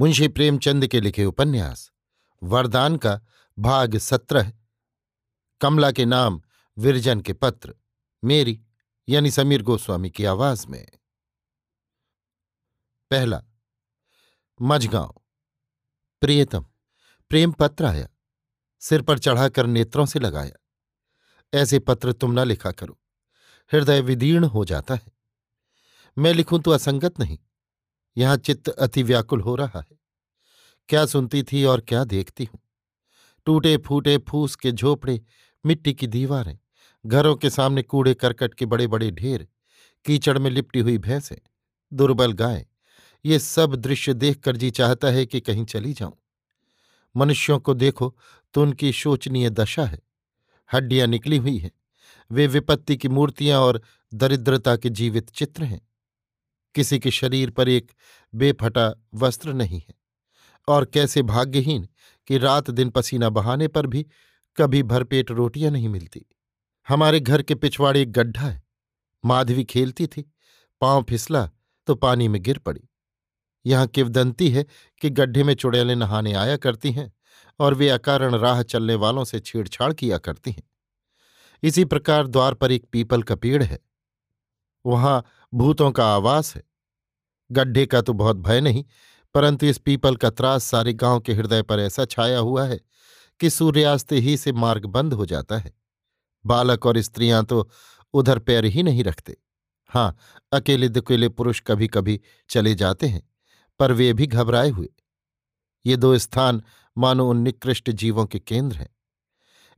मुंशी प्रेमचंद के लिखे उपन्यास, वरदान का भाग सत्रह, कमला के नाम विरजन के पत्र, मेरी, यानी समीर गोस्वामी की आवाज़ में। पहला, मझगांव। प्रियतम, प्रेम पत्र आया, सिर पर चढ़ाकर नेत्रों से लगाया। ऐसे पत्र तुम न लिखा करो, हृदय विदीर्ण हो जाता है। मैं लिखूं तो असंगत नहीं। यहाँ चित्त अति व्याकुल हो रहा है। क्या सुनती थी और क्या देखती हूँ? टूटे फूटे फूस के झोपड़े, मिट्टी की दीवारें, घरों के सामने कूड़े करकट के बड़े बड़े ढेर, कीचड़ में लिपटी हुई भैंसें, दुर्बल गाय, ये सब दृश्य देखकर जी चाहता है कि कहीं चली जाऊँ। मनुष्यों को देखो तो उनकी शोचनीय दशा है। हड्डियाँ निकली हुई हैं। वे विपत्ति की मूर्तियाँ और दरिद्रता के जीवित चित्र हैं। किसी के शरीर पर एक बेफटा वस्त्र नहीं है। और कैसे भाग्यहीन कि रात दिन पसीना बहाने पर भी कभी भरपेट रोटियाँ नहीं मिलती। हमारे घर के पिछवाड़े एक गड्ढा है। माधवी खेलती थी। पाँव फिसला तो पानी में गिर पड़ी। यहाँ किवदंती है कि गड्ढे में चुड़ैलें नहाने आया करती हैं और वे अकारण राह चलने वालों से छेड़छाड़ किया करती हैं। इसी प्रकार द्वार पर एक पीपल का पेड़ है। वहाँ भूतों का आवास है। गड्ढे का तो बहुत भय नहीं, परंतु इस पीपल का त्रास सारे गाँव के हृदय पर ऐसा छाया हुआ है कि सूर्यास्त ही से मार्ग बंद हो जाता है। बालक और स्त्रियाँ तो उधर पैर ही नहीं रखते। हाँ अकेले दुकेले पुरुष कभी कभी चले जाते हैं, पर वे भी घबराए हुए। ये दो स्थान मानो उन निकृष्ट जीवों के केंद्र हैं।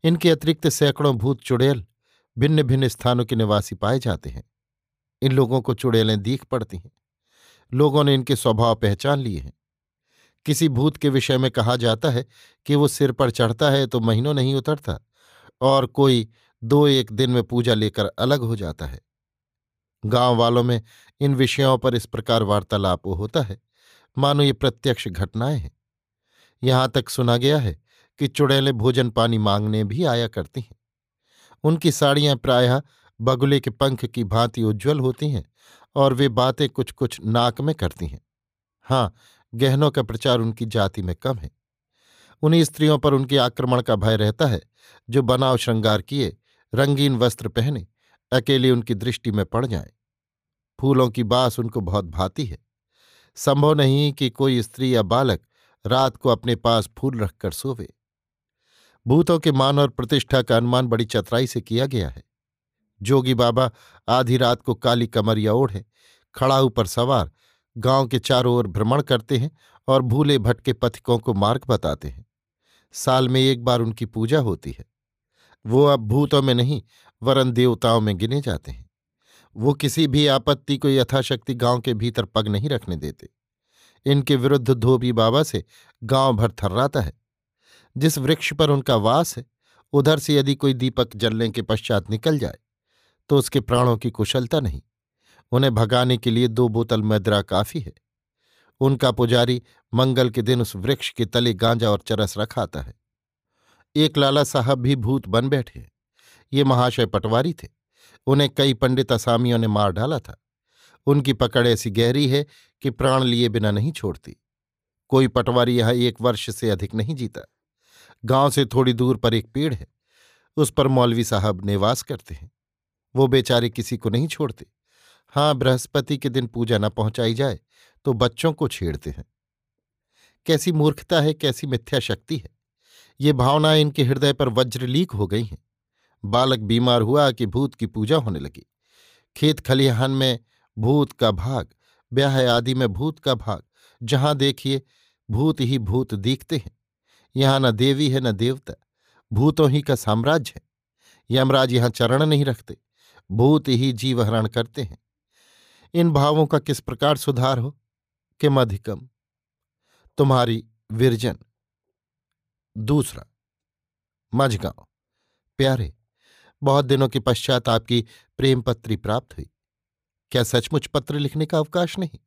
इनके अतिरिक्त सैकड़ों भूत चुड़ैल भिन्न भिन्न स्थानों के निवासी पाए जाते हैं। इन लोगों को चुड़ैलें दीख पड़ती हैं। लोगों ने इनके स्वभाव पहचान लिए हैं। किसी भूत के विषय में कहा जाता है कि वो सिर पर चढ़ता है तो महीनों नहीं उतरता और कोई दो एक दिन में पूजा लेकर अलग हो जाता है। गाँव वालों में इन विषयों पर इस प्रकार वार्तालाप होता है। मानो ये प्रत्यक्ष घटनाएँ हैं। यहाँ तक सुना गया है कि चुड़ैलें भोजन पानी मांगने भी आया करती हैं। उनकी साड़ियाँ प्रायः बगुले के पंख की भांति उज्ज्वल होती हैं और वे बातें कुछ कुछ नाक में करती हैं। हाँ गहनों का प्रचार उनकी जाति में कम है। उन्हीं स्त्रियों पर उनके आक्रमण का भय रहता है, जो बनाव श्रृंगार किए, रंगीन वस्त्र पहने, अकेले उनकी दृष्टि में पड़ जाए। फूलों की बास उनको बहुत भाती है। संभव नहीं कि कोई स्त्री या बालक रात को अपने पास फूल रखकर सोवे। भूतों के मान और प्रतिष्ठा का अनुमान बड़ी चतराई से किया गया है। जोगी बाबा आधी रात को काली कमरिया ओढ़े खड़ाऊ पर सवार, गाँव के चारों ओर भ्रमण करते हैं और भूले भटके पथिकों को मार्ग बताते हैं। साल में एक बार उनकी पूजा होती है। वो अब भूतों में नहीं, वरन देवताओं में गिने जाते हैं। वो किसी भी आपत्ति को यथाशक्ति गाँव के भीतर पग नहीं रखने देते। इनके विरुद्ध धोबी बाबा से गाँव भर थर्राता है। जिस वृक्ष पर उनका वास है, उधर से यदि कोई दीपक जलने के पश्चात निकल जाए तो उसके प्राणों की कुशलता नहीं। उन्हें भगाने के लिए दो बोतल मदरा काफ़ी है। उनका पुजारी मंगल के दिन उस वृक्ष के तले गांजा और चरस रखाता है। एक लाला साहब भी भूत बन बैठे हैं। ये महाशय पटवारी थे। उन्हें कई पंडित असामियों ने मार डाला था। उनकी पकड़ ऐसी गहरी है कि प्राण लिए बिना नहीं छोड़ती। कोई पटवारी यहाँ एक वर्ष से अधिक नहीं जीता। गाँव से थोड़ी दूर पर एक पेड़ है। उस पर मौलवी साहब निवास करते हैं। वो बेचारे किसी को नहीं छोड़ते। हाँ बृहस्पति के दिन पूजा न पहुंचाई जाए तो बच्चों को छेड़ते हैं। कैसी मूर्खता है, कैसी मिथ्या शक्ति है। ये भावनाएँ इनके हृदय पर वज्रलीक हो गई हैं। बालक बीमार हुआ कि भूत की पूजा होने लगी। खेत खलिहान में भूत का भाग, ब्याह आदि में भूत का भाग। जहाँ देखिए, भूत ही भूत दिखते हैं। यहाँ न देवी है, न देवता। भूतों ही का साम्राज्य है। यमराज यहाँ चरण नहीं रखते। भूत ही जीवहरण करते हैं। इन भावों का किस प्रकार सुधार हो? किम अधिकम? तुम्हारी विरजन। दूसरा, मझगांव। प्यारे, बहुत दिनों के पश्चात आपकी प्रेम पत्री प्राप्त हुई। क्या सचमुच पत्र लिखने का अवकाश नहीं?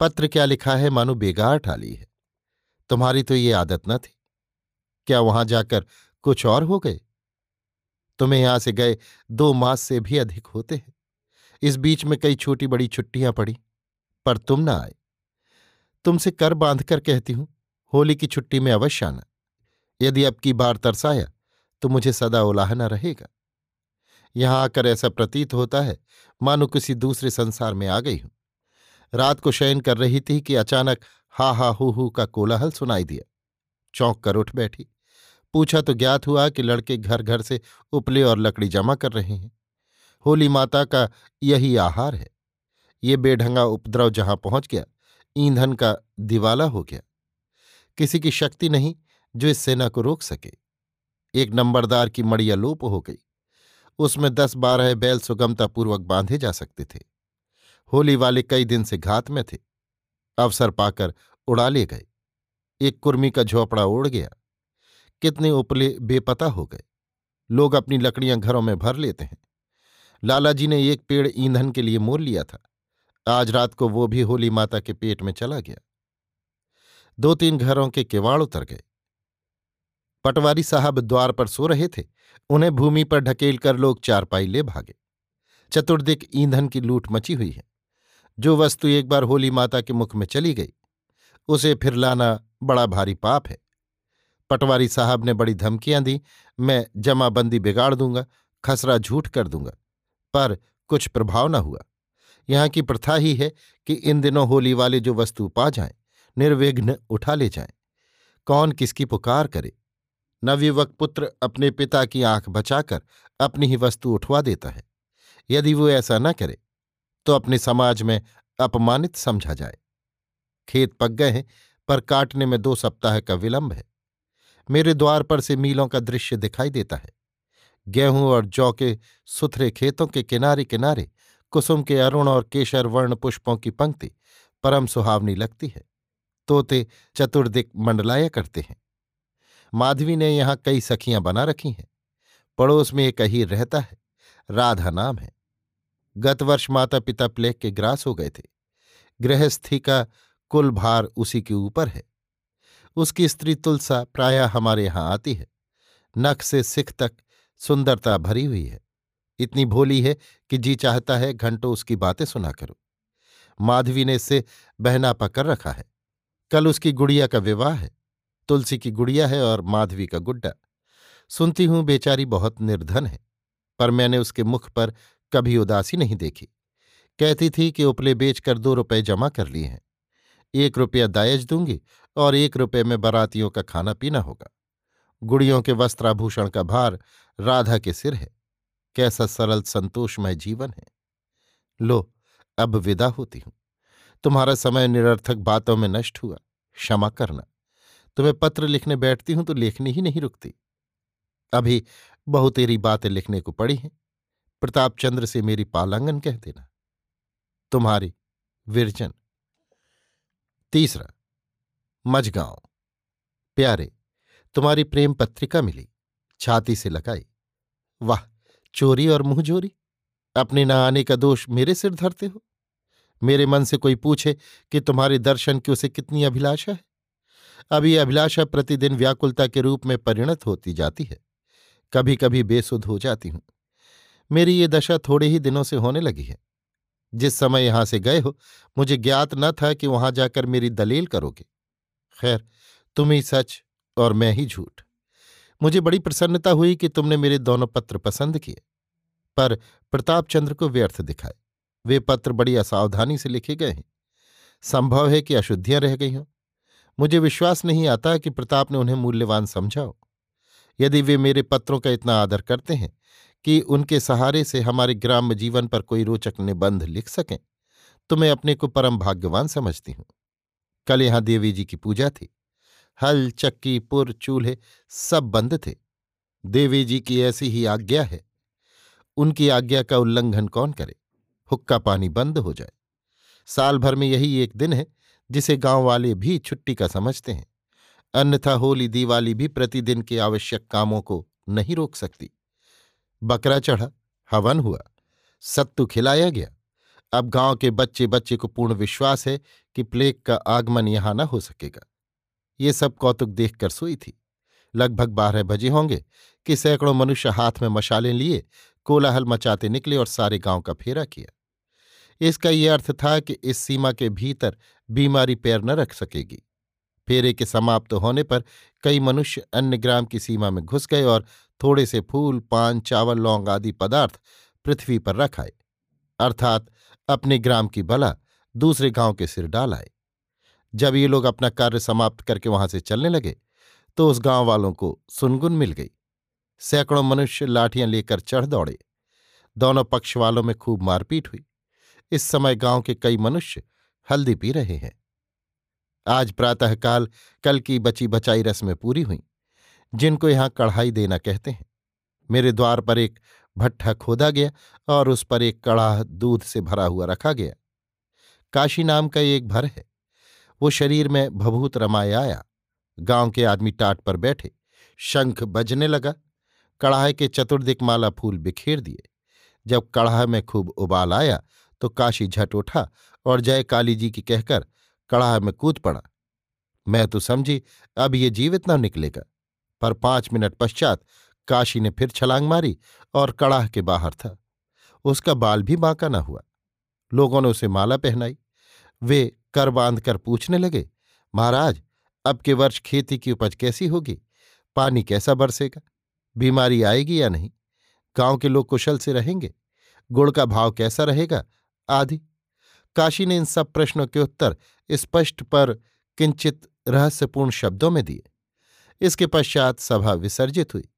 पत्र क्या लिखा है मानो बेगार ठाली है। तुम्हारी तो ये आदत न थी। क्या वहाँ जाकर कुछ और हो गए? तुम्हें यहाँ से गए दो मास से भी अधिक होते हैं। इस बीच में कई छोटी बड़ी छुट्टियाँ पड़ी, पर तुम न आए। तुमसे कर बाँध कर कहती हूँ, होली की छुट्टी में अवश्य आना। यदि अब की बार तरसाया तो मुझे सदा उलाहना रहेगा। यहाँ आकर ऐसा प्रतीत होता है, मानो किसी दूसरे संसार में आ गई हूँ। रात को शयन कर रही थी कि अचानक हा हा हु हु का कोलाहल सुनाई दिया। चौंक कर उठ बैठी। पूछा तो ज्ञात हुआ कि लड़के घर घर से उपले और लकड़ी जमा कर रहे हैं। होली माता का यही आहार है। ये बेढंगा उपद्रव जहाँ पहुँच गया, ईंधन का दिवाला हो गया। किसी की शक्ति नहीं जो इस सेना को रोक सके। एक नंबरदार की मड़िया लोप हो गई। उसमें दस बारह बैल सुगमतापूर्वक बांधे जा सकते थे। होली वाले कई दिन से घात में थे। अवसर पाकर उड़ा ले गए। एक कुर्मी का झोपड़ा उड़ गया। कितने उपले बेपता हो गए। लोग अपनी लकड़ियाँ घरों में भर लेते हैं। लालाजी ने एक पेड़ ईंधन के लिए मोल लिया था। आज रात को वो भी होली माता के पेट में चला गया। दो तीन घरों के किवाड़ उतर गए। पटवारी साहब द्वार पर सो रहे थे। उन्हें भूमि पर ढकेल कर लोग चारपाई ले भागे। चतुर्दिक ईंधन की लूट मची हुई है। जो वस्तु एक बार होली माता के मुख में चली गई, उसे फिर लाना बड़ा भारी पाप है। पटवारी साहब ने बड़ी धमकियाँ दी, मैं जमाबंदी बिगाड़ दूँगा, खसरा झूठ कर दूँगा, पर कुछ प्रभाव न हुआ। यहाँ की प्रथा ही है कि इन दिनों होली वाले जो वस्तु पा जाएँ, निर्विघ्न उठा ले जाएँ। कौन किसकी पुकार करे? नवयुवक पुत्र अपने पिता की आँख बचाकर अपनी ही वस्तु उठवा देता है। यदि वो ऐसा न करे तो अपने समाज में अपमानित समझा जाए। खेत पक गए हैं, पर काटने में दो सप्ताह का विलंब है। मेरे द्वार पर से मीलों का दृश्य दिखाई देता है। गेहूँ और जौ के सुथरे खेतों के किनारे किनारे कुसुम के अरुण और केशर वर्ण पुष्पों की पंक्ति परम सुहावनी लगती है। तोते चतुर्दिक मंडलाया करते हैं। माधवी ने यहाँ कई सखियाँ बना रखी हैं। पड़ोस में एक अहीर रहता है। राधा नाम है। गत वर्ष माता पिता प्लेग के ग्रास हो गए थे। गृहस्थी का कुल भार उसी के ऊपर है। उसकी स्त्री तुलसा प्रायः हमारे यहाँ आती है। नख से सिख तक सुंदरता भरी हुई है। इतनी भोली है कि जी चाहता है घंटों उसकी बातें सुना करो। माधवी ने इससे बहनापा कर रखा है। कल उसकी गुड़िया का विवाह है। तुलसी की गुड़िया है और माधवी का गुड्डा। सुनती हूँ बेचारी बहुत निर्धन है, पर मैंने उसके मुख पर कभी उदासी नहीं देखी। कहती थी कि उपले बेचकर दो रुपए जमा कर लिए हैं। एक रुपया दायज दूँगी और एक रुपये में बरातियों का खाना पीना होगा। गुड़ियों के वस्त्राभूषण का भार राधा के सिर है। कैसा सरल, संतोषमय जीवन है। लो, अब विदा होती हूँ। तुम्हारा समय निरर्थक बातों में नष्ट हुआ। क्षमा करना। तुम्हें पत्र लिखने बैठती हूँ तो लेखनी ही नहीं रुकती। अभी बहु तेरी बातें लिखने को पड़ी हैं। प्रताप चंद्र से मेरी पालांगन कह देना। तुम्हारी, विरजन। तीसरा मझगांव। प्यारे, तुम्हारी प्रेम पत्रिका मिली, छाती से लगाई। वाह, चोरी और मुंहजोरी। अपने न आने का दोष मेरे सिर धरते हो। मेरे मन से कोई पूछे कि तुम्हारे दर्शन की उसे कितनी अभिलाषा है? अब ये अभिलाषा प्रतिदिन व्याकुलता के रूप में परिणत होती जाती है। कभी कभी बेसुध हो जाती हूँ। मेरी ये दशा थोड़े ही दिनों से होने लगी है। जिस समय यहाँ से गए हो, मुझे ज्ञात न था कि वहाँ जाकर मेरी दलील करोगे। खैर तुम ही सच और मैं ही झूठ। मुझे बड़ी प्रसन्नता हुई कि तुमने मेरे दोनों पत्र पसंद किए, पर प्रतापचंद्र को व्यर्थ दिखाए। वे पत्र बड़ी असावधानी से लिखे गए हैं। संभव है कि अशुद्धियाँ रह गई हों। मुझे विश्वास नहीं आता कि प्रताप ने उन्हें मूल्यवान समझाओ यदि वे मेरे पत्रों का इतना आदर करते हैं कि उनके सहारे से हमारे ग्राम्य जीवन पर कोई रोचक निबंध लिख सकें तो मैं अपने को परम भाग्यवान समझती हूँ। कल यहाँ देवी जी की पूजा थी। हल, चक्की, पुर, चूल्हे सब बंद थे। देवी जी की ऐसी ही आज्ञा है। उनकी आज्ञा का उल्लंघन कौन करे? हुक्का पानी बंद हो जाए। साल भर में यही एक दिन है, जिसे गाँव वाले भी छुट्टी का समझते हैं। अन्यथा होली दिवाली भी प्रतिदिन के आवश्यक कामों को नहीं रोक सकती। बकरा चढ़ा, हवन हुआ, सत्तू खिलाया गया। अब गाँव के बच्चे बच्चे को पूर्ण विश्वास है कि प्लेग का आगमन यहाँ न हो सकेगा। ये सब कौतुक देखकर सोई थी। लगभग बारह बजे होंगे कि सैकड़ों मनुष्य हाथ में मशालें लिए कोलाहल मचाते निकले और सारे गाँव का फेरा किया। इसका ये अर्थ था कि इस सीमा के भीतर बीमारी पैर न रख सकेगी। फेरे के समाप्त होने पर कई मनुष्य अन्य ग्राम की सीमा में घुस गए और थोड़े से फूल, पान, चावल, लौंग आदि पदार्थ पृथ्वी पर रख आए। अर्थात अपने ग्राम की बला दूसरे गाँव के सिर डाल आए। जब ये लोग अपना कार्य समाप्त करके वहाँ से चलने लगे तो उस गाँव वालों को सुनगुन मिल गई। सैकड़ों मनुष्य लाठियाँ लेकर चढ़ दौड़े। दोनों पक्ष वालों में खूब मारपीट हुई। इस समय गाँव के कई मनुष्य हल्दी पी रहे हैं। आज प्रातःकाल कल की बची बचाई रस्में पूरी हुई, जिनको यहाँ कढ़ाई देना कहते हैं। मेरे द्वार पर एक भट्ठा खोदा गया और उस पर एक कड़ाह दूध से भरा हुआ रखा गया। काशी नाम का एक भर है। वो शरीर में भभूत रमाए आया। गाँव के आदमी टाट पर बैठे। शंख बजने लगा। कड़ाहे के चतुर्दिक माला फूल बिखेर दिए। जब कड़ाह में खूब उबाल आया तो काशी झट उठा और जय काली जी की कहकर कड़ाह में कूद पड़ा। मैं तो समझी, अब ये जीवित न निकलेगा। पर पाँच मिनट पश्चात काशी ने फिर छलांग मारी और कड़ाह के बाहर था। उसका बाल भी बांका न हुआ। लोगों ने उसे माला पहनाई। वे कर बाँध कर पूछने लगे, महाराज, अब के वर्ष खेती की उपज कैसी होगी? पानी कैसा बरसेगा? बीमारी आएगी या नहीं? गाँव के लोग कुशल से रहेंगे? गुड़ का भाव कैसा रहेगा? आदि। काशी ने इन सब प्रश्नों के उत्तर स्पष्ट पर किंचित रहस्यपूर्ण शब्दों में दिए। इसके पश्चात सभा विसर्जित हुई।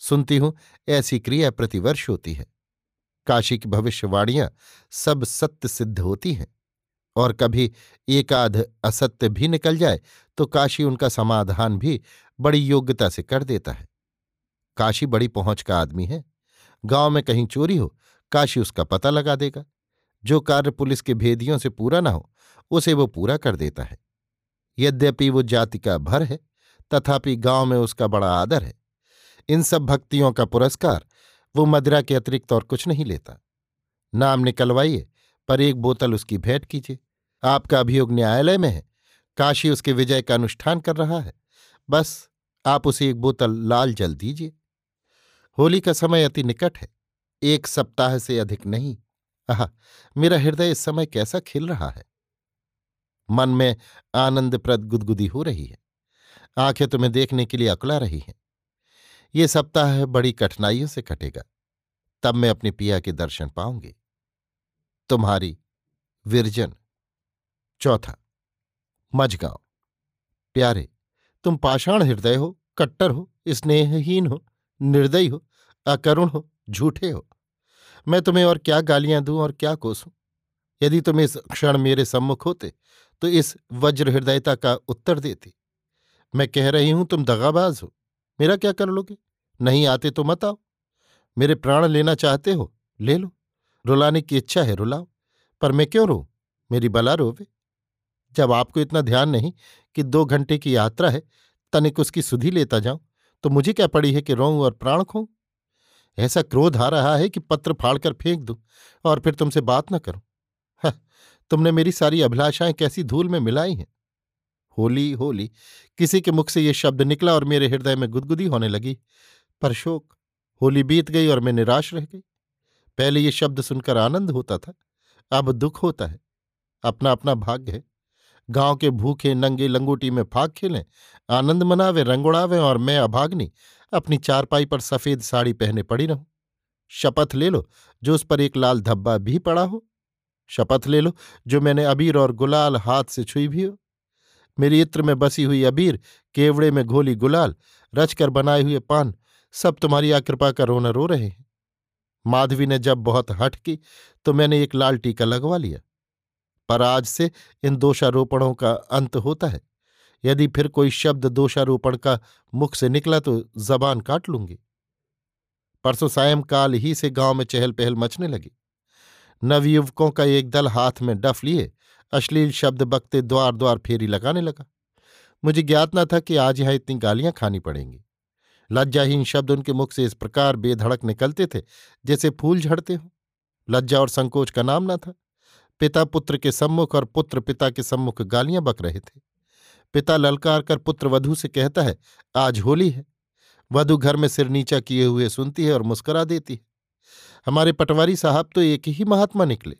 सुनती हूँ, ऐसी क्रिया प्रतिवर्ष होती है। काशी की भविष्यवाणियाँ सब सत्य सिद्ध होती हैं, और कभी एकाध असत्य भी निकल जाए तो काशी उनका समाधान भी बड़ी योग्यता से कर देता है। काशी बड़ी पहुँच का आदमी है। गाँव में कहीं चोरी हो, काशी उसका पता लगा देगा। जो कार्य पुलिस के भेदियों से पूरा ना हो, उसे वो पूरा कर देता है। यद्यपि वो जाति का भर है, तथापि गाँव में उसका बड़ा आदर है। इन सब भक्तियों का पुरस्कार वो मदिरा के अतिरिक्त और कुछ नहीं लेता। नाम निकलवाइए, पर एक बोतल उसकी भेंट कीजिए। आपका अभियोग न्यायालय में है। काशी उसके विजय का अनुष्ठान कर रहा है। बस, आप उसे एक बोतल लाल जल दीजिए। होली का समय अति निकट है। एक सप्ताह से अधिक नहीं। आह, मेरा हृदय इस समय कैसा खिल रहा है? मन में आनंदप्रद गुदगुदी हो रही है। आँखें तुम्हें देखने के लिए अकला रही हैं। ये सप्ताह बड़ी कठिनाइयों से कटेगा। तब मैं अपने पिया के दर्शन पाऊँगी। तुम्हारी विरजन, चौथा, मझगांव। प्यारे, तुम पाषाण हृदय हो, कट्टर हो, स्नेहहीन हो, निर्दयी हो, अकरुण हो, झूठे हो। मैं तुम्हें और क्या गालियाँ दूँ और क्या कोसूं? यदि तुम इस क्षण मेरे सम्मुख होते तो इस वज्र हृदयता का उत्तर देती। मैं कह रही हूँ, तुम दगाबाज हो। मेरा क्या कर लोगे? नहीं आते तो मत आओ। मेरे प्राण लेना चाहते हो, ले लो। रुलाने की इच्छा है, रुलाओ। पर मैं क्यों रो मेरी बला रोवे। जब आपको इतना ध्यान नहीं कि दो घंटे की यात्रा है, तनिक उसकी सुधी लेता जाऊँ तो मुझे क्या पड़ी है कि रोऊं और प्राण खोऊं? ऐसा क्रोध आ रहा है कि पत्र फाड़कर फेंक दूँ और फिर तुमसे बात न करूँ। तुमने मेरी सारी अभिलाषाएँ कैसी धूल में मिलाई हैं? होली होली। किसी के मुख से ये शब्द निकला और मेरे हृदय में गुदगुदी होने लगी। पर शोक, होली बीत गई और मैं निराश रह गई। पहले ये शब्द सुनकर आनंद होता था, अब दुख होता है। अपना अपना भाग्य है। गाँव के भूखे, नंगे लंगोटी में फाग खेलें, आनंद मनावे, रंग और मैं अभाग्नि, अपनी चारपाई पर सफ़ेद साड़ी पहने पड़ी रहूँ। शपथ ले लो, जो उस पर एक लाल धब्बा भी पड़ा हो। शपथ ले लो, जो मैंने अबीर और गुलाल हाथ से छुई भी हो। मेरी इत्र में बसी हुई अबीर, केवड़े में घोली गुलाल, रचकर बनाए हुए पान, सब तुम्हारी आकृपा का रोना रो रहे हैं। माधवी ने जब बहुत हट की तो मैंने एक लाल टीका लगवा लिया। पर आज से इन दोषारोपणों का अंत होता है। यदि फिर कोई शब्द दोषारोपण का मुख से निकला तो जबान काट लूँगी। परसों सायंकाल ही से गाँव में चहल पहल मचने लगी। नवयुवकों का एक दल हाथ में डफ लिए अश्लील शब्द बकते द्वार द्वार फेरी लगाने लगा। मुझे ज्ञात न था कि आज यहाँ इतनी गालियाँ खानी पड़ेंगी। लज्जाहीन शब्द उनके मुख से इस प्रकार बेधड़क निकलते थे जैसे फूल झड़ते हों। लज्जा और संकोच का नाम न था। पिता पुत्र के सम्मुख और पुत्र पिता के सम्मुख गालियाँ बक रहे थे। पिता ललकार कर पुत्र वधु से कहता है, आज होली है। वधु घर में सिर नीचा किए हुए सुनती है और मुस्करा देती है। हमारे पटवारी साहब तो एक ही महात्मा निकले।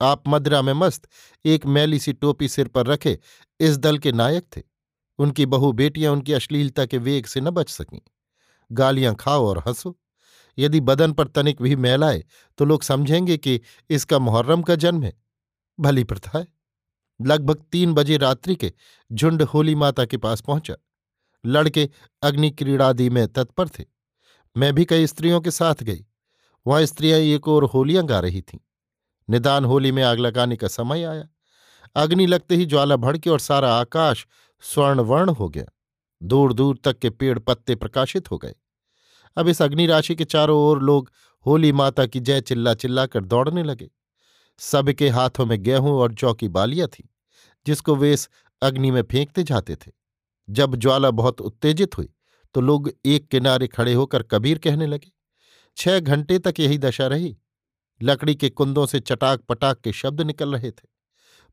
आप मदरा में मस्त, एक मैली सी टोपी सिर पर रखे, इस दल के नायक थे। उनकी बहु बेटियाँ उनकी अश्लीलता के वेग से न बच सकीं। गालियाँ खाओ और हंसो। यदि बदन पर तनिक भी मैलाए तो लोग समझेंगे कि इसका मुहर्रम का जन्म है। भली प्रथा है। लगभग तीन बजे रात्रि के झुंड होली माता के पास पहुँचा। लड़के अग्नि क्रीड़ादि में तत्पर थे। मैं भी कई स्त्रियों के साथ गई। वहाँ स्त्रियाँ एक और होलियाँ गा रही थीं। निदान होली में आग लगाने का समय आया। अग्नि लगते ही ज्वाला भड़की और सारा आकाश स्वर्णवर्ण हो गया। दूर दूर तक के पेड़ पत्ते प्रकाशित हो गए। अब इस अग्नि राशि के चारों ओर लोग होली माता की जय चिल्ला चिल्ला कर दौड़ने लगे। सबके हाथों में गेहूँ और जौ की बालियाँ थीं, जिसको वे इस अग्नि में फेंकते जाते थे। जब ज्वाला बहुत उत्तेजित हुई तो लोग एक किनारे खड़े होकर कबीर कहने लगे, छह घंटे तक यही दशा रही। लकड़ी के कुंदों से चटाक पटाक के शब्द निकल रहे थे।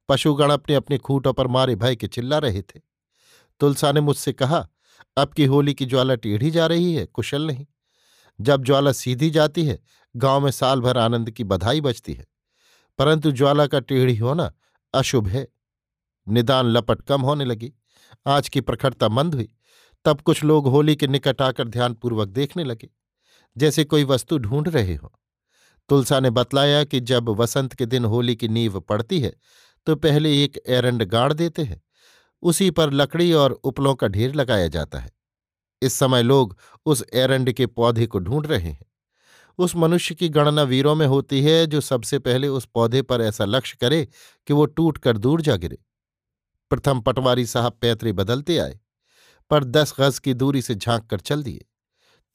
पशुगण अपने अपने खूंटों पर मारे भय के चिल्ला रहे थे। तुलसा ने मुझसे कहा, अब की होली की ज्वाला टेढ़ी जा रही है, कुशल नहीं। जब ज्वाला सीधी जाती है, गाँव में साल भर आनंद की बधाई बजती है। परंतु ज्वाला का टेढ़ी होना अशुभ है। निदान लपट कम होने लगी। आज की प्रखरता मंद हुई। तब कुछ लोग होली के निकट आकर ध्यानपूर्वक देखने लगे। जैसे कोई वस्तु ढूंढ रहे हो। तुलसा ने बतलाया कि जब वसंत के दिन होली की नींव पड़ती है तो पहले एक एरंड गाड़ देते हैं। उसी पर लकड़ी और उपलों का ढेर लगाया जाता है। इस समय लोग उस एरंड के पौधे को ढूंढ रहे हैं। उस मनुष्य की गणना वीरों में होती है, जो सबसे पहले उस पौधे पर ऐसा लक्ष्य करे कि वो टूट कर दूर जा गिरे। प्रथम पटवारी साहब पैतरे बदलते आए, पर दस गज की दूरी से झाँक कर चल दिए।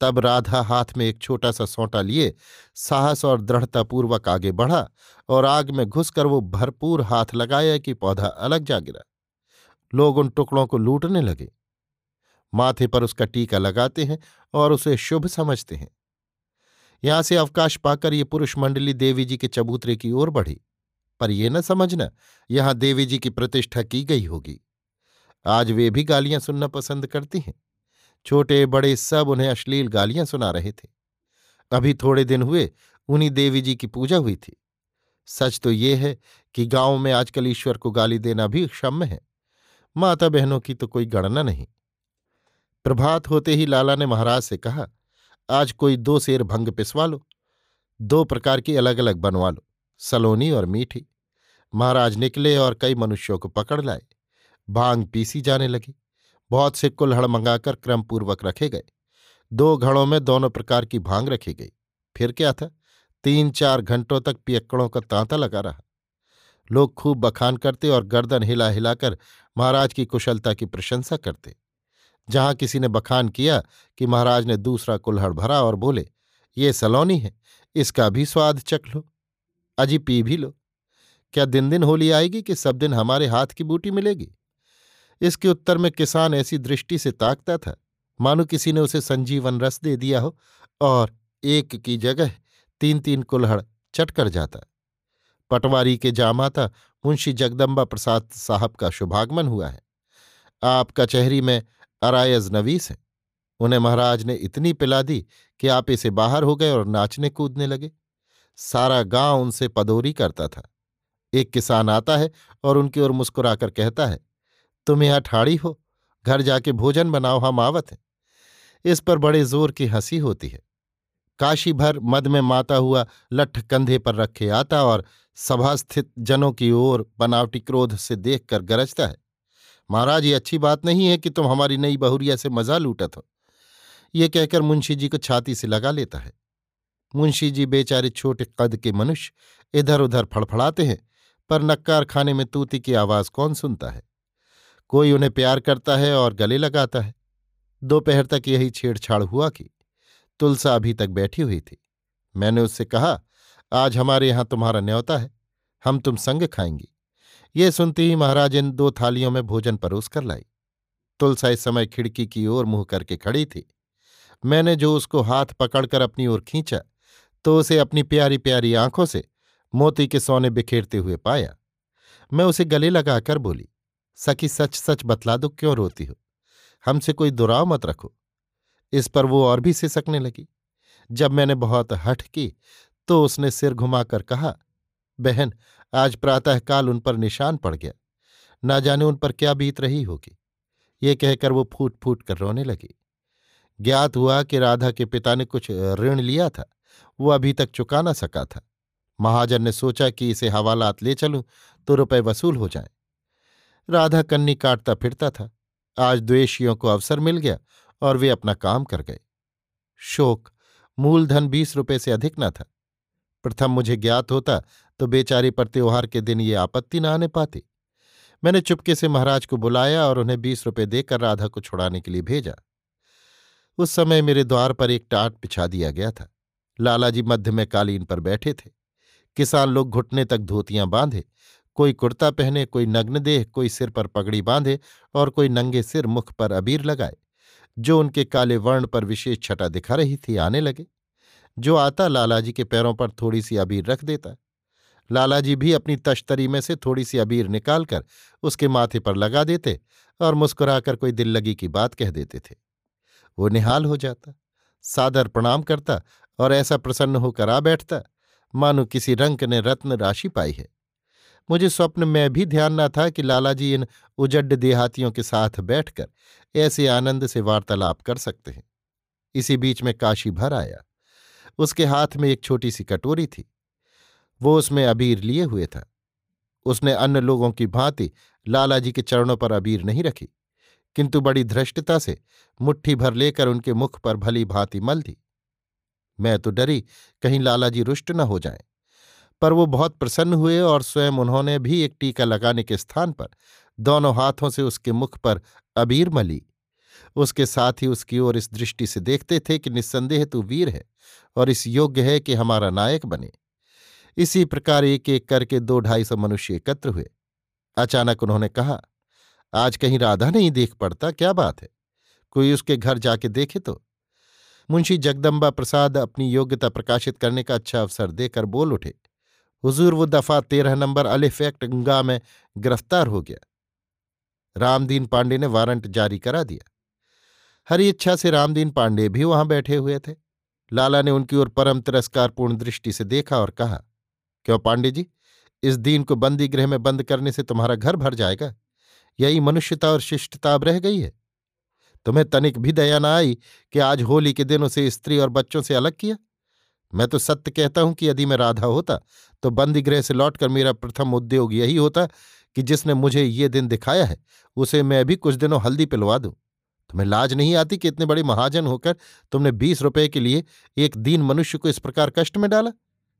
तब राधा हाथ में एक छोटा सा सोंटा लिए, साहस और दृढ़तापूर्वक आगे बढ़ा और आग में घुसकर वो भरपूर हाथ लगाया कि पौधा अलग जा गिरा। लोग उन टुकड़ों को लूटने लगे। माथे पर उसका टीका लगाते हैं और उसे शुभ समझते हैं। यहाँ से अवकाश पाकर ये पुरुष मंडली देवी जी के चबूतरे की ओर बढ़ी। पर यह न समझना, यहाँ देवी जी की प्रतिष्ठा की गई होगी। आज वे भी गालियाँ सुनना पसंद करती हैं। छोटे बड़े सब उन्हें अश्लील गालियाँ सुना रहे थे। अभी थोड़े दिन हुए, उन्हीं देवी जी की पूजा हुई थी। सच तो ये है कि गाँव में आजकल ईश्वर को गाली देना भी क्षम्य है। माता बहनों की तो कोई गणना नहीं। प्रभात होते ही लाला ने महाराज से कहा, आज कोई दो शेर भंग पिसवा लो। दो प्रकार की अलग अलग बनवा लो, सलोनी और मीठी। महाराज निकले और कई मनुष्यों को पकड़ लाए। भाँग पीसी जाने लगी। बहुत से कुल्हड़ मंगाकर क्रमपूर्वक रखे गए। दो घड़ों में दोनों प्रकार की भाँग रखी गई। फिर क्या था? तीन चार घंटों तक पियक्कड़ों का तांता लगा रहा। लोग खूब बखान करते और गर्दन हिला हिलाकर महाराज की कुशलता की प्रशंसा करते। जहाँ किसी ने बखान किया कि महाराज ने दूसरा कुल्हड़ भरा और बोले, ये सलोनी है, इसका भी स्वाद चख लो, अजी पी भी लो। क्या दिन दिन होली आएगी कि सब दिन हमारे हाथ की बूटी मिलेगी? इसके उत्तर में किसान ऐसी दृष्टि से ताकता था। मानो किसी ने उसे संजीवन रस दे दिया हो और एक की जगह तीन तीन कुल्हड़ चट कर जाता। पटवारी के जामाता मुंशी जगदम्बा प्रसाद साहब का शुभागमन हुआ है। आप कचहरी में अरायज नवीस हैं। उन्हें महाराज ने इतनी पिला दी कि आप इसे बाहर हो गए और नाचने कूदने लगे। सारा गाँव उनसे पदोरी करता था। एक किसान आता है और उनकी ओर मुस्कुराकर कहता है तुम यहाँ ठाड़ी हो, घर जाके भोजन बनाओ, हम आवत हैं। इस पर बड़े ज़ोर की हँसी होती है। काशी भर मद में माता हुआ लठ कंधे पर रखे आता और सभास्थित जनों की ओर बनावटी क्रोध से देखकर गरजता है। महाराज, ये अच्छी बात नहीं है कि तुम हमारी नई बहुरिया से मज़ा लूटत हो। ये कहकर मुंशी जी को छाती से लगा लेता है। मुंशी जी बेचारे छोटे कद के मनुष्य इधर उधर फड़फड़ाते हैं, पर नक्कार खाने में तूती की आवाज़ कौन सुनता है? कोई उन्हें प्यार करता है और गले लगाता है। दोपहर तक यही छेड़छाड़ हुआ कि तुलसा अभी तक बैठी हुई थी। मैंने उससे कहा, आज हमारे यहाँ तुम्हारा न्योता है, हम तुम संग खाएँगी। ये सुनते ही महाराज इन दो थालियों में भोजन परोस कर लाई। तुलसा इस समय खिड़की की ओर मुँह करके खड़ी थी। मैंने जो उसको हाथ पकड़कर अपनी ओर खींचा तो उसे अपनी प्यारी प्यारी आँखों से मोती के सोने बिखेरते हुए पाया। मैं उसे गले लगाकर बोली सखी सच सच बतला दो, क्यों रोती हो? हमसे कोई दुराव मत रखो। इस पर वो और भी सिसकने लगी। जब मैंने बहुत हठ की तो उसने सिर घुमाकर कहा, बहन, आज प्रातःकाल उन पर निशान पड़ गया। ना जाने उन पर क्या बीत रही होगी? ये कहकर वो फूट फूट कर रोने लगी। ज्ञात हुआ कि राधा के पिता ने कुछ ऋण लिया था, वो अभी तक चुका ना सका था। महाजन ने सोचा कि इसे हवालात ले चलूँ तो रुपए वसूल हो जाए। राधा कन्नी काटता फिरता था। आज द्वेषियों को अवसर मिल गया और वे अपना काम कर गए। शोक, मूलधन बीस रुपए से अधिक न था। प्रथम मुझे ज्ञात होता तो बेचारी पर त्योहार के दिन ये आपत्ति न आने पाती। मैंने चुपके से महाराज को बुलाया और उन्हें बीस रुपए देकर राधा को छुड़ाने के लिए भेजा। उस समय मेरे द्वार पर एक टाट बिछा दिया गया था। लालाजी मध्य में कालीन पर बैठे थे। किसान लोग घुटने तक धोतियाँ बांधे कोई कुर्ता पहने, कोई नग्न देह, कोई सिर पर पगड़ी बांधे और कोई नंगे सिर मुख पर अबीर लगाए। जो उनके काले वर्ण पर विशेष छटा दिखा रही थी, आने लगे। जो आता लालाजी के पैरों पर थोड़ी सी अबीर रख देता। लालाजी भी अपनी तश्तरी में से थोड़ी सी अबीर निकालकर उसके माथे पर लगा देते और मुस्कुराकर कोई दिल लगी की बात कह देते थे। वो निहाल हो जाता, सादर प्रणाम करता और ऐसा प्रसन्न होकर आ बैठता। मानो किसी रंक ने रत्न राशि पाई है। मुझे स्वप्न में भी ध्यान न था कि लालाजी इन उजड्ड देहातियों के साथ बैठकर ऐसे आनंद से वार्तालाप कर सकते हैं। इसी बीच में काशी भर आया। उसके हाथ में एक छोटी सी कटोरी थी। वो उसमें अबीर लिए हुए था। उसने अन्य लोगों की भांति लालाजी के चरणों पर अबीर नहीं रखी, किंतु बड़ी धृष्टता से मुट्ठी भर लेकर उनके मुख पर भली भांति मल दी। मैं तो डरी कहीं लालाजी रुष्ट न हो जाएँ। पर वो बहुत प्रसन्न हुए और स्वयं उन्होंने भी एक टीका लगाने के स्थान पर दोनों हाथों से उसके मुख पर अबीर मली। उसके साथ ही उसकी ओर इस दृष्टि से देखते थे कि निस्संदेह तू वीर है और इस योग्य है कि हमारा नायक बने। इसी प्रकार एक एक करके दो ढाई सौ मनुष्य एकत्र हुए। अचानक उन्होंने कहा, आज कहीं राधा नहीं देख पड़ता, क्या बात है? कोई उसके घर जाके देखे तो? मुंशी जगदम्बा प्रसाद अपनी योग्यता प्रकाशित करने का अच्छा अवसर देकर बोल उठे। हुजूर वो दफ़ा तेरह नंबर अलिफेक्ट गंगा में गिरफ़्तार हो गया। रामदीन पांडे ने वारंट जारी करा दिया। हरी इच्छा से रामदीन पांडे भी वहाँ बैठे हुए थे। लाला ने उनकी ओर परम तिरस्कारपूर्ण दृष्टि से देखा और कहा, क्यों पांडे जी, इस दीन को बंदी गृह में बंद करने से तुम्हारा घर भर जाएगा? यही मनुष्यता और शिष्टता अब रह गई है। तुम्हें तनिक भी दया ना आई कि आज होली के दिन उसे स्त्री और बच्चों से अलग किया? मैं तो सत्य कहता हूँ कि यदि मैं राधा होता तो बंदी गृह से लौटकर मेरा प्रथम उद्योग यही होता कि जिसने मुझे ये दिन दिखाया है, उसे मैं भी कुछ दिनों हल्दी पिलवा दूँ। तुम्हें लाज नहीं आती कि इतने बड़े महाजन होकर तुमने बीस रुपए के लिए एक दीन मनुष्य को इस प्रकार कष्ट में डाला?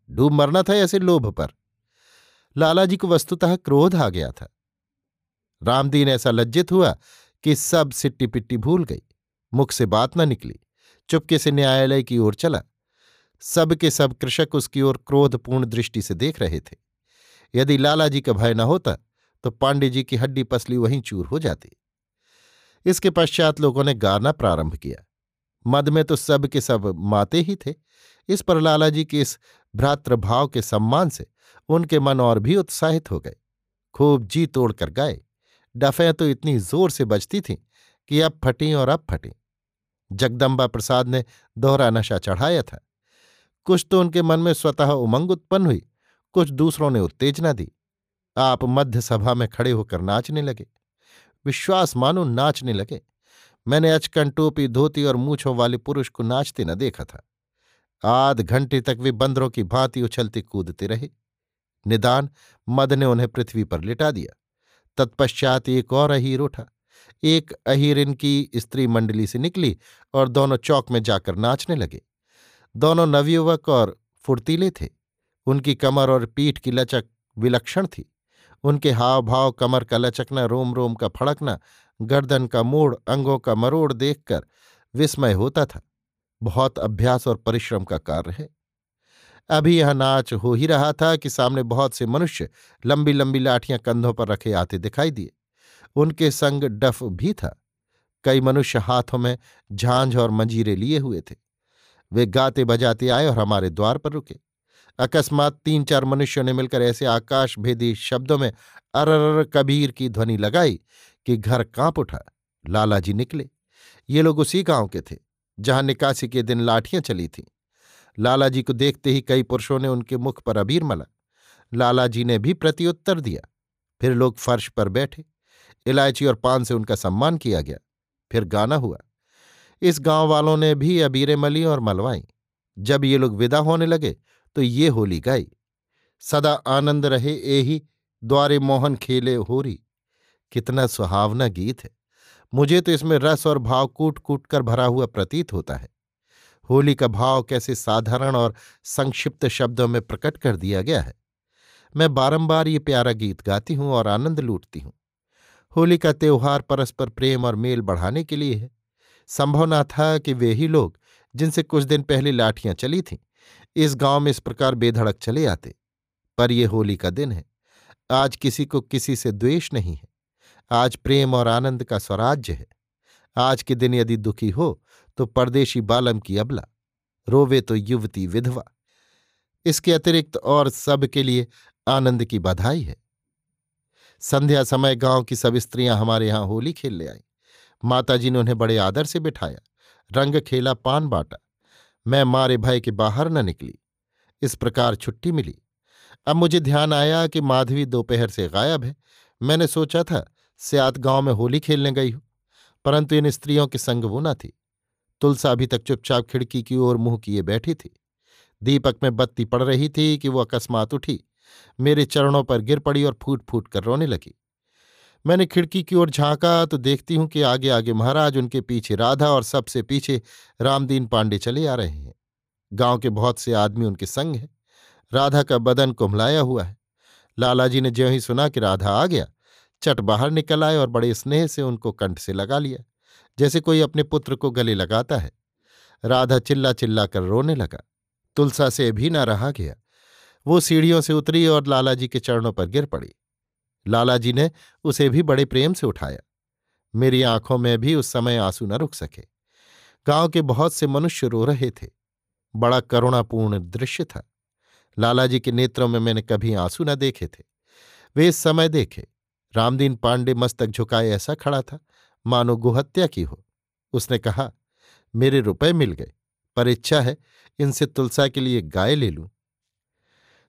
डूब मरना था ऐसे लोभ पर। लालाजी को वस्तुतः क्रोध आ गया था। रामदीन ऐसा लज्जित हुआ कि सब सिट्टी पिट्टी भूल गई। मुख से बात न निकली। चुपके से न्यायालय की ओर चला। सब के सब कृषक उसकी ओर क्रोधपूर्ण दृष्टि से देख रहे थे। यदि लालाजी का भय न होता तो पांडे जी की हड्डी पसली वहीं चूर हो जाती। इसके पश्चात लोगों ने गाना प्रारंभ किया। मद में तो सब के सब माते ही थे। इस पर लालाजी के इस भ्रातृभाव के सम्मान से उनके मन और भी उत्साहित हो गए। खूब जी तोड़कर गाए। डफें तो इतनी ज़ोर से बजती थीं कि अब फटी और अब फटी। जगदम्बा प्रसाद ने दोहरा नशा चढ़ाया था। कुछ तो उनके मन में स्वतः उमंग उत्पन्न हुई, कुछ दूसरों ने उत्तेजना दी। आप मध्य सभा में खड़े होकर नाचने लगे। विश्वास मानो नाचने लगे। मैंने अचकन टोपी, धोती और मूछों वाले पुरुष को नाचते न देखा था। आध घंटे तक वे बंदरों की भांति उछलते कूदते रहे। निदान मद ने उन्हें पृथ्वी पर लिटा दिया। तत्पश्चात एक और अहीर उठा। एक अहीर इनकी स्त्री मंडली से निकली और दोनों चौक में जाकर नाचने लगे। दोनों नवयुवक और फुर्तीले थे। उनकी कमर और पीठ की लचक विलक्षण थी। उनके हाव भाव कमर का लचकना रोम रोम का फड़कना, गर्दन का मोड़, अंगों का मरोड़ देखकर विस्मय होता था। बहुत अभ्यास और परिश्रम का कार्य है। अभी यह नाच हो ही रहा था कि सामने बहुत से मनुष्य लंबी लंबी लाठियाँ कंधों पर रखे आते दिखाई दिए। उनके संग डफ भी था। कई मनुष्य हाथों में झांझ और मंजीरे लिए हुए थे। वे गाते बजाते आए और हमारे द्वार पर रुके। अकस्मात तीन चार मनुष्यों ने मिलकर ऐसे आकाश भेदी शब्दों में अरर कबीर की ध्वनि लगाई कि घर काँप उठा। लालाजी निकले। ये लोग उसी गाँव के थे, जहाँ निकासी के दिन लाठियाँ चली थीं। लालाजी को देखते ही कई पुरुषों ने उनके मुख पर अबीर मला। लालाजी ने भी प्रत्युत्तर दिया। फिर लोग फर्श पर बैठे। इलायची और पान से उनका सम्मान किया गया। फिर गाना हुआ। इस गाँव वालों ने भी अबीरें मली और मलवाई। जब ये लोग विदा होने लगे तो ये होली गाई। सदा आनंद रहे एही द्वारे मोहन खेले होरी। कितना सुहावना गीत है। मुझे तो इसमें रस और भाव कूट कूट कर भरा हुआ प्रतीत होता है। होली का भाव कैसे साधारण और संक्षिप्त शब्दों में प्रकट कर दिया गया है। मैं बारंबार ये प्यारा गीत गाती हूँ और आनंद लूटती हूँ। होली का त्योहार परस्पर प्रेम और मेल बढ़ाने के लिए है। संभव न था कि वे ही लोग, जिनसे कुछ दिन पहले लाठियाँ चली थीं, इस गाँव में इस प्रकार बेधड़क चले आते। पर यह होली का दिन है। आज किसी को किसी से द्वेष नहीं है। आज प्रेम और आनंद का स्वराज्य है। आज के दिन यदि दुखी हो तो परदेशी बालम की अबला, रोवे तो युवती विधवा। इसके अतिरिक्त और सब के लिए आनंद की बधाई है। संध्या समय गाँव की सब स्त्रियाँ हमारे यहाँ होली खेलने आई। माताजी ने उन्हें बड़े आदर से बिठाया। रंग खेला, पान बांटा। मैं मारे भय के बाहर न निकली। इस प्रकार छुट्टी मिली। अब मुझे ध्यान आया कि माधवी दोपहर से गायब है। मैंने सोचा था, स्यात गाँव में होली खेलने गई हूँ, परंतु इन स्त्रियों के संग वो न थी। तुलसा अभी तक चुपचाप खिड़की की ओर मुँह किए बैठी थी। दीपक में बत्ती पड़ रही थी कि वो अकस्मात उठी। मेरे चरणों पर गिर पड़ी और फूट फूट कर रोने लगी। मैंने खिड़की की ओर झांका तो देखती हूँ कि आगे आगे महाराज उनके पीछे राधा और सबसे पीछे रामदीन पांडे चले आ रहे हैं। गाँव के बहुत से आदमी उनके संग हैं। राधा का बदन कुमलाया हुआ है। लालाजी ने ज्यों ही सुना कि राधा आ गया, चट बाहर निकल आए और बड़े स्नेह से उनको कंठ से लगा लिया, जैसे कोई अपने पुत्र को गले लगाता है। राधा चिल्ला चिल्ला कर रोने लगा। तुलसा से भी ना रहा गया। वो सीढ़ियों से उतरी और लालाजी के चरणों पर गिर पड़ी। लालाजी ने उसे भी बड़े प्रेम से उठाया। मेरी आँखों में भी उस समय आँसू न रुक सके। गाँव के बहुत से मनुष्य रो रहे थे। बड़ा करुणापूर्ण दृश्य था। लालाजी के नेत्रों में मैंने कभी आँसू न देखे थे। वे इस समय देखे। रामदीन पांडे मस्तक झुकाए ऐसा खड़ा था, मानो गुहत्या की हो। उसने कहा, मेरे रुपए मिल गए, पर इच्छा है इनसे तुलसा के लिए गाय ले लूँ।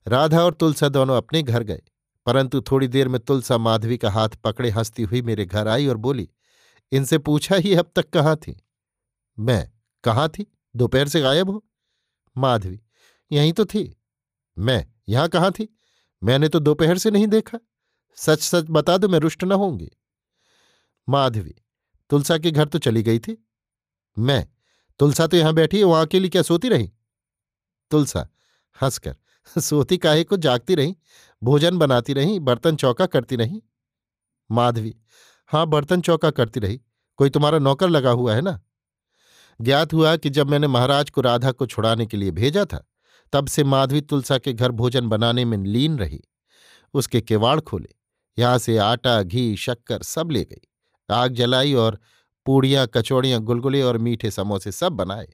राधा और तुलसा दोनों अपने घर गए। परंतु थोड़ी देर में तुलसा माधवी का हाथ पकड़े हंसती हुई मेरे घर आई और बोली, इनसे पूछा ही अब तक कहाँ थी? मैं? कहाँ थी? दोपहर से गायब हो? माधवी, यहीं तो थी। मैं? यहाँ कहाँ थी? मैंने तो दोपहर से नहीं देखा। सच सच बता दो, मैं रुष्ट न होंगी माधवी, तुलसा के घर तो चली गई थी? मैं? तुलसा तो यहाँ बैठी है वहाँ अकेली क्या सोती रही? तुलसा, हंसकर, सोती काहे को जागती रही? भोजन बनाती रही, बर्तन चौका करती रही। माधवी हाँ बर्तन चौका करती रही। कोई तुम्हारा नौकर लगा हुआ है ना? ज्ञात हुआ कि जब मैंने महाराज को राधा को छुड़ाने के लिए भेजा था, तब से माधवी तुलसा के घर भोजन बनाने में लीन रही। उसके केवाड़ खोले। यहाँ से आटा, घी, शक्कर सब ले गई। आग जलाई और पूड़ियाँ, कचौड़ियाँ, गुलगुले और मीठे समोसे सब बनाए।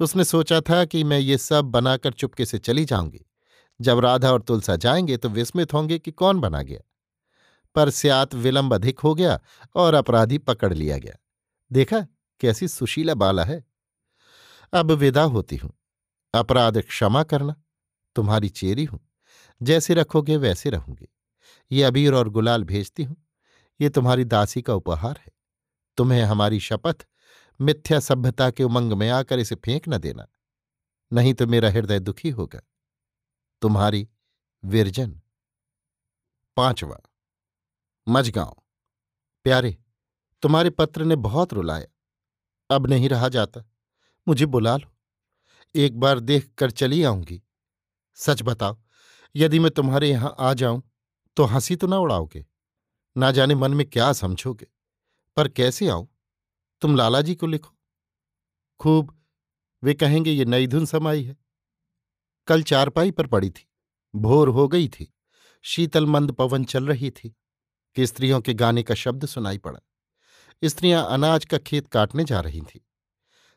उसने सोचा था कि मैं ये सब बनाकर चुपके से चली जाऊँगी। जब राधा और तुलसा जाएँगे तो विस्मित होंगे कि कौन बना गया। पर स्यात विलंब अधिक हो गया और अपराधी पकड़ लिया गया। देखा कैसी सुशीला बाला है। अब विदा होती हूँ। अपराध क्षमा करना, तुम्हारी चेरी हूँ। जैसे रखोगे वैसे रहूँगी। ये अबीर और गुलाल भेजती हूँ। ये तुम्हारी दासी का उपहार है। तुम्हें हमारी शपथ, मिथ्या सभ्यता के उमंग में आकर इसे फेंक न देना। नहीं तो मेरा हृदय दुखी होगा। तुम्हारी विरजन। पांचवा, मझगांव। प्यारे, तुम्हारे पत्र ने बहुत रुलाया। अब नहीं रहा जाता। मुझे बुला लो। एक बार देख कर चली आऊँगी। सच बताओ, यदि मैं तुम्हारे यहाँ आ जाऊँ तो हँसी तो ना उड़ाओगे? ना जाने मन में क्या समझोगे? पर कैसे आऊँ? तुम लाला जी को लिखो। खूब, वे कहेंगे, ये नई धुन समाई है। कल चारपाई पर पड़ी थी। भोर हो गई थी। शीतल मंद पवन चल रही थी। कि स्त्रियों के गाने का शब्द सुनाई पड़ा। स्त्रियाँ अनाज का खेत काटने जा रही थीं।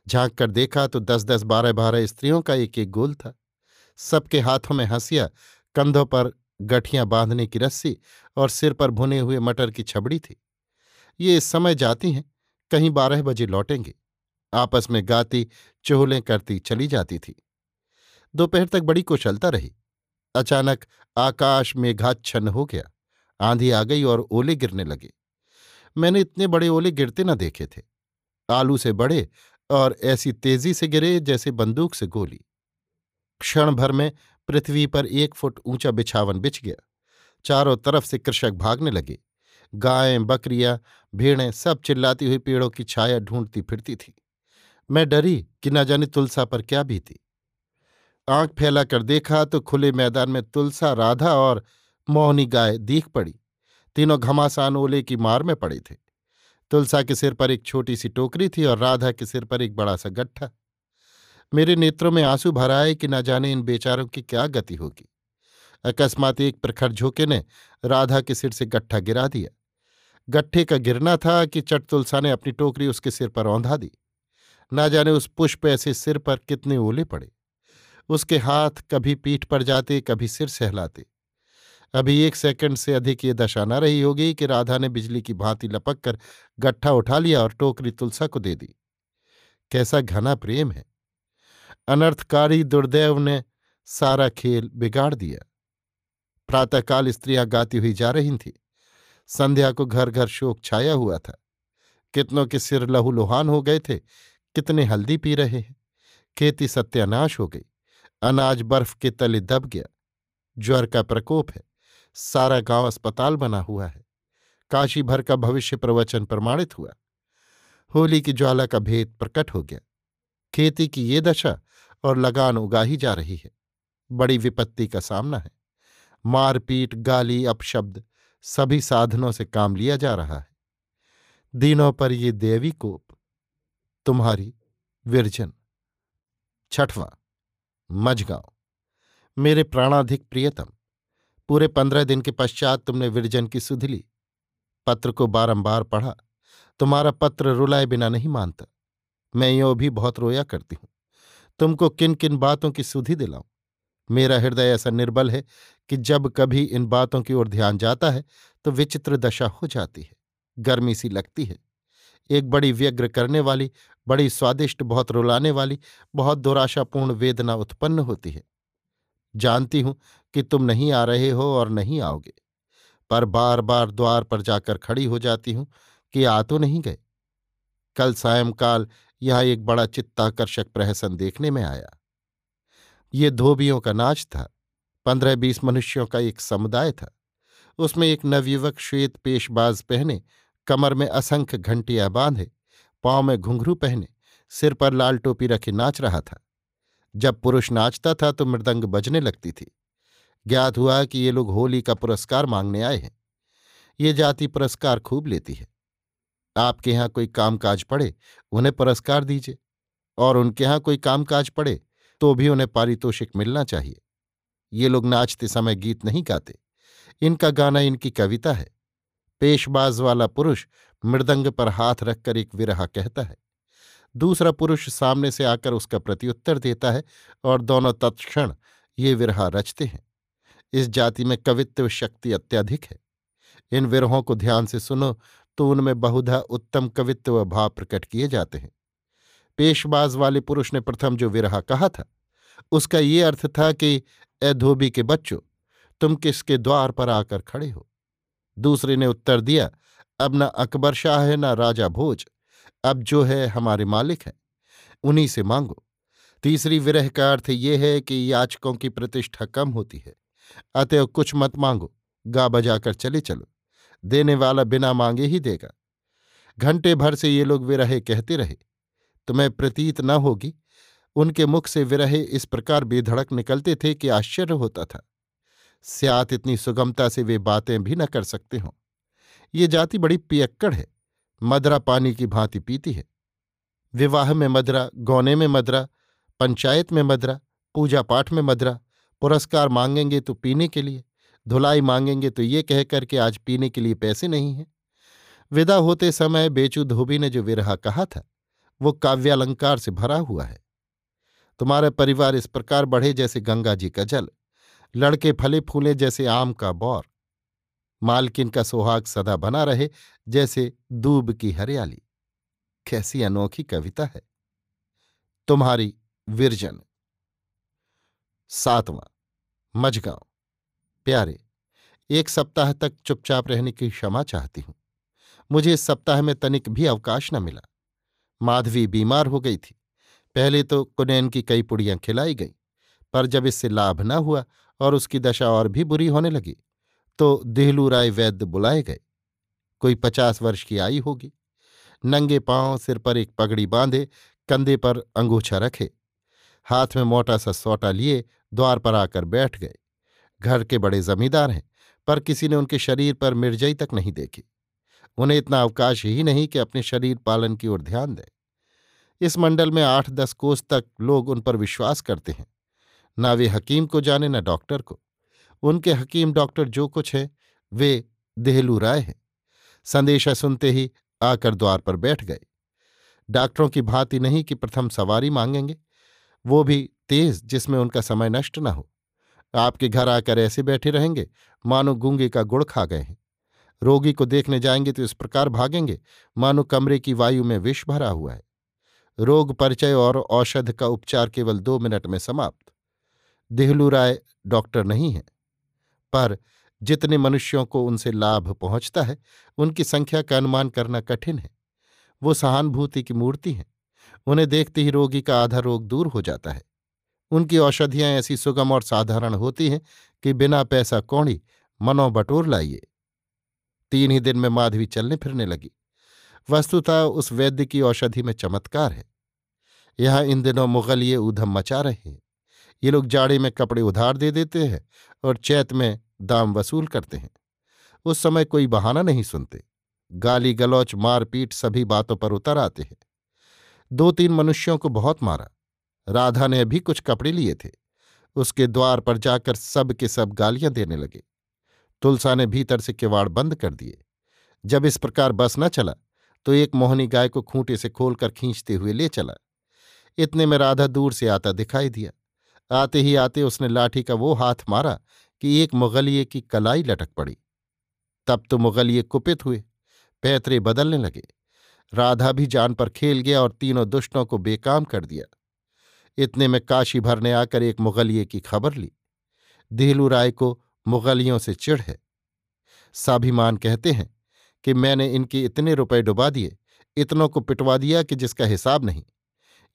झाँक कर देखा तो दस दस बारह बारह स्त्रियों का एक एक गोल था। सबके हाथों में हंसिया, कंधों पर गठियाँ बांधने की रस्सी और सिर पर भुने हुए मटर की छबड़ी थी। ये इस समय जाती हैं, कहीं बारह बजे लौटेंगे। आपस में गाती चोहलें करती चली जाती थी। दोपहर तक बड़ी कुशलता रही। अचानक आकाश मेघाच्छन्न हो गया। आंधी आ गई और ओले गिरने लगे। मैंने इतने बड़े ओले गिरते न देखे थे। आलू से बड़े और ऐसी तेज़ी से गिरे जैसे बंदूक से गोली। क्षण भर में पृथ्वी पर एक फुट ऊँचा बिछावन बिछ गया। चारों तरफ़ से कृषक भागने लगे। गायें, बकरियाँ, भेड़ें सब चिल्लाती हुई पेड़ों की छाया ढूंढती फिरती थी। मैं डरी कि न जाने तुलसा पर क्या बीती। आँख फैलाकर देखा तो खुले मैदान में तुलसा, राधा और मोहनी गाय दीख पड़ी। तीनों घमासान ओले की मार में पड़े थे। तुलसा के सिर पर एक छोटी सी टोकरी थी और राधा के सिर पर एक बड़ा सा गट्ठा। मेरे नेत्रों में आँसू भराए कि न जाने इन बेचारों की क्या गति होगी। अकस्मात एक प्रखर झोंके ने राधा के सिर से गट्ठा गिरा दिया। गट्ठे का गिरना था कि चट तुलसा ने अपनी टोकरी उसके सिर पर औंधा दी। ना जाने उस पुष्प ऐसे सिर पर कितने ओले पड़े। उसके हाथ कभी पीठ पर जाते, कभी सिर सहलाते। अभी एक सेकंड से अधिक ये दशा न रही होगी कि राधा ने बिजली की भांति लपक कर गट्ठा उठा लिया और टोकरी तुलसा को दे दी। कैसा घना प्रेम है। अनर्थकारी दुर्दैव ने सारा खेल बिगाड़ दिया। प्रातःकाल स्त्रियाँ गाती हुई जा रही थीं। संध्या को घर घर शोक छाया हुआ था। कितनों के सिर लहू लहूलुहान हो गए थे। कितने हल्दी पी रहे हैं। खेती सत्यानाश हो गई। अनाज बर्फ़ के तले दब गया। ज्वर का प्रकोप है। सारा गाँव अस्पताल बना हुआ है। काशी भर का भविष्य प्रवचन प्रमाणित हुआ। होली की ज्वाला का भेद प्रकट हो गया। खेती की ये दशा और लगान उगाही जा रही है। बड़ी विपत्ति का सामना है। मारपीट, गाली, अपशब्द सभी साधनों से काम लिया जा रहा है। दिनों पर ये देवी कोप, तुम्हारी विरजन, छठवां। मझगांव मेरे प्राणाधिक प्रियतम, पूरे पंद्रह दिन के पश्चात तुमने विरजन की सुध ली। पत्र को बारंबार पढ़ा, तुम्हारा पत्र रुलाए बिना नहीं मानता। मैं यो भी बहुत रोया करती हूँ। तुमको किन किन बातों की सुधि दिलाऊं? मेरा हृदय ऐसा निर्बल है कि जब कभी इन बातों की ओर ध्यान जाता है तो विचित्र दशा हो जाती है, गर्मी सी लगती है। एक बड़ी व्यग्र करने वाली बड़ी स्वादिष्ट, बहुत रुलाने वाली, बहुत दुराशापूर्ण वेदना उत्पन्न होती है। जानती हूँ कि तुम नहीं आ रहे हो और नहीं आओगे, पर बार बार द्वार पर जाकर खड़ी हो जाती हूँ कि आ तो नहीं गए। कल सायंकाल यहाँ एक बड़ा चित्ताकर्षक प्रहसन देखने में आया। ये धोबियों का नाच था पंद्रह बीस मनुष्यों का एक समुदाय था। उसमें एक नवयुवक श्वेत पेशबाज पहने कमर में असंख्य घंटियाँ बांधे। पाँव में घुंघरू पहने, सिर पर लाल टोपी रखे नाच रहा था। जब पुरुष नाचता था तो मृदंग बजने लगती थी। ज्ञात हुआ कि ये लोग होली का पुरस्कार मांगने आए हैं। ये जाति पुरस्कार खूब लेती है। आपके यहाँ कोई कामकाज पड़े, उन्हें पुरस्कार दीजिए। और उनके यहाँ कोई कामकाज पड़े तो भी उन्हें पारितोषिक मिलना चाहिए। ये लोग नाचते समय गीत नहीं गाते। इनका गाना इनकी कविता है। पेशबाज वाला पुरुष मृदंग पर हाथ रखकर एक विरहा कहता है। दूसरा पुरुष सामने से आकर उसका प्रत्युत्तर देता है और दोनों तत्क्षण ये विरहा रचते हैं। इस जाति में कवित्व शक्ति अत्यधिक है। इन विरहों को ध्यान से सुनो तो उनमें बहुधा उत्तम कवित्व भाव प्रकट किए जाते हैं। पेशबाज वाले पुरुष ने प्रथम जो विरहा कहा था, उसका ये अर्थ था कि ए धोबी के बच्चों, तुम किसके द्वार पर आकर खड़े हो? दूसरे ने उत्तर दिया अब न अकबर शाह है, न राजा भोज। अब जो है हमारे मालिक हैं। उन्हीं से मांगो। तीसरी विरह का अर्थ ये है कि याचकों की प्रतिष्ठा कम होती है। अतएव कुछ मत मांगो। गा बजाकर चले चलो। देने वाला बिना मांगे ही देगा। घंटे भर से ये लोग विरहे कहते रहे। तुम्हें प्रतीत न होगी। उनके मुख से विरहे इस प्रकार बेधड़क निकलते थे कि आश्चर्य होता था। स्यात इतनी सुगमता से वे बातें भी न कर सकते हों। ये जाति बड़ी पियक्कड़ है, मदरा पानी की भांति पीती है। विवाह में मदरा, गौने में मदरा, पंचायत में मदरा पूजा पाठ में मदरा, पुरस्कार मांगेंगे तो पीने के लिए, धुलाई मांगेंगे तो ये कहकर के आज पीने के लिए पैसे नहीं हैं। विदा होते समय बेचू धोबी ने जो विरहा कहा था, वो काव्यालंकार से भरा हुआ है। तुम्हारा परिवार इस प्रकार बढ़े जैसे गंगा जी का जल, लड़के फले फूले जैसे आम का बौर। मालकिन का सुहाग सदा बना रहे जैसे दूब की हरियाली। कैसी अनोखी कविता है। तुम्हारी विरजन। सातवां, मझगांव। प्यारे, एक सप्ताह तक चुपचाप रहने की क्षमा चाहती हूँ। मुझे इस सप्ताह में तनिक भी अवकाश न मिला। माधवी बीमार हो गई थी। पहले तो कुनैन की कई पुड़ियाँ खिलाई गईं, पर जब इससे लाभ न हुआ और उसकी दशा और भी बुरी होने लगी तो देहलू राय वैद्य बुलाए गए। कोई पचास वर्ष की आई होगी। नंगे पाँव सिर पर एक पगड़ी बांधे, कंधे पर अंगूछा रखे। हाथ में मोटा सा सोटा लिए, द्वार पर आकर बैठ गए। घर के बड़े जमींदार हैं, पर किसी ने उनके शरीर पर मिर्जई तक नहीं देखी। उन्हें इतना अवकाश ही नहीं कि अपने शरीर पालन की ओर ध्यान दें। इस मंडल में आठ दस कोस तक लोग उन पर विश्वास करते हैं। ना वे हकीम को जाने, न डॉक्टर को। उनके हकीम डॉक्टर जो कुछ है, वे देहलू राय हैं। संदेशा सुनते ही आकर द्वार पर बैठ गए। डॉक्टरों की भांति नहीं कि प्रथम सवारी मांगेंगे, वो भी तेज, जिसमें उनका समय नष्ट न हो। आपके घर आकर ऐसे बैठे रहेंगे, मानो गूँगे का गुड़ खा गए हैं। रोगी को देखने जाएँगे तो इस प्रकार भागेंगे, मानो कमरे की वायु में विष भरा हुआ है। रोग परिचय और औषध का उपचार केवल दो मिनट में समाप्त। देहलू राय डॉक्टर नहीं है। पर जितने मनुष्यों को उनसे लाभ पहुँचता है, उनकी संख्या का अनुमान करना कठिन है। वो सहानुभूति की मूर्ति हैं। उन्हें देखते ही रोगी का आधा रोग दूर हो जाता है। उनकी औषधियाँ ऐसी सुगम और साधारण होती हैं कि बिना पैसा कौड़ी मनो बटोर लाइए। तीन ही दिन में माधवी चलने फिरने लगी। वस्तुतः उस वैद्य की औषधि में चमत्कार है। यहाँ इन दिनों मुगल ये ऊधम मचा रहे हैं। ये लोग जाड़े में कपड़े उधार दे देते हैं और चैत में दाम वसूल करते हैं। उस समय कोई बहाना नहीं सुनते। गाली गलौच मारपीट सभी बातों पर उतर आते हैं। दो तीन मनुष्यों को बहुत मारा। राधा ने भी कुछ कपड़े लिए थे। उसके द्वार पर जाकर सब के सब गालियाँ देने लगे। तुलसा ने भीतर से किवाड़ बंद कर दिए। जब इस प्रकार बस न चला तो एक मोहनी गाय को खूंटे से खोलकर खींचते हुए ले चला। इतने में राधा दूर से आता दिखाई दिया। आते ही आते उसने लाठी का वो हाथ मारा कि एक मुगलिये की कलाई लटक पड़ी। तब तो मुगलिये कुपित हुए, पैतरे बदलने लगे। राधा भी जान पर खेल गया और तीनों दुष्टों को बेकाम कर दिया। इतने में काशी भरने आकर एक मुगलिये की खबर ली। देहलू राय को मुगलियों से चिढ़ है। साभिमान कहते हैं कि मैंने इनके इतने रुपए डुबा दिए, इतनों को पिटवा दिया कि जिसका हिसाब नहीं।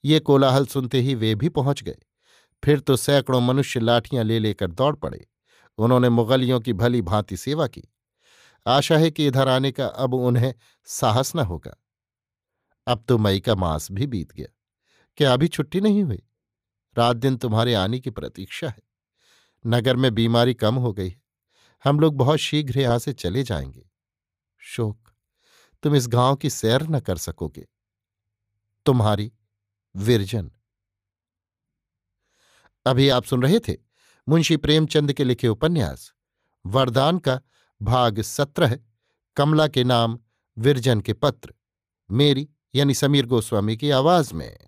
ये कोलाहल सुनते ही वे भी पहुँच गए। फिर तो सैकड़ों मनुष्य लाठियाँ ले लेकर दौड़ पड़े। उन्होंने मुगलियों की भली भांति सेवा की। आशा है कि इधर आने का अब उन्हें साहस न होगा। अब तो मई का मास भी बीत गया। क्या अभी छुट्टी नहीं हुई? रात दिन तुम्हारे आने की प्रतीक्षा है। नगर में बीमारी कम हो गई है। हम लोग बहुत शीघ्र यहाँ से चले जाएँगे। शोक, तुम इस गाँव की सैर न कर सकोगे। तुम्हारी, विरजन। अभी आप सुन रहे थे मुंशी प्रेमचंद के लिखे उपन्यास। वरदान का भाग सत्रह, कमला के नाम विरजन के पत्र। मेरी यानी समीर गोस्वामी की आवाज़ में।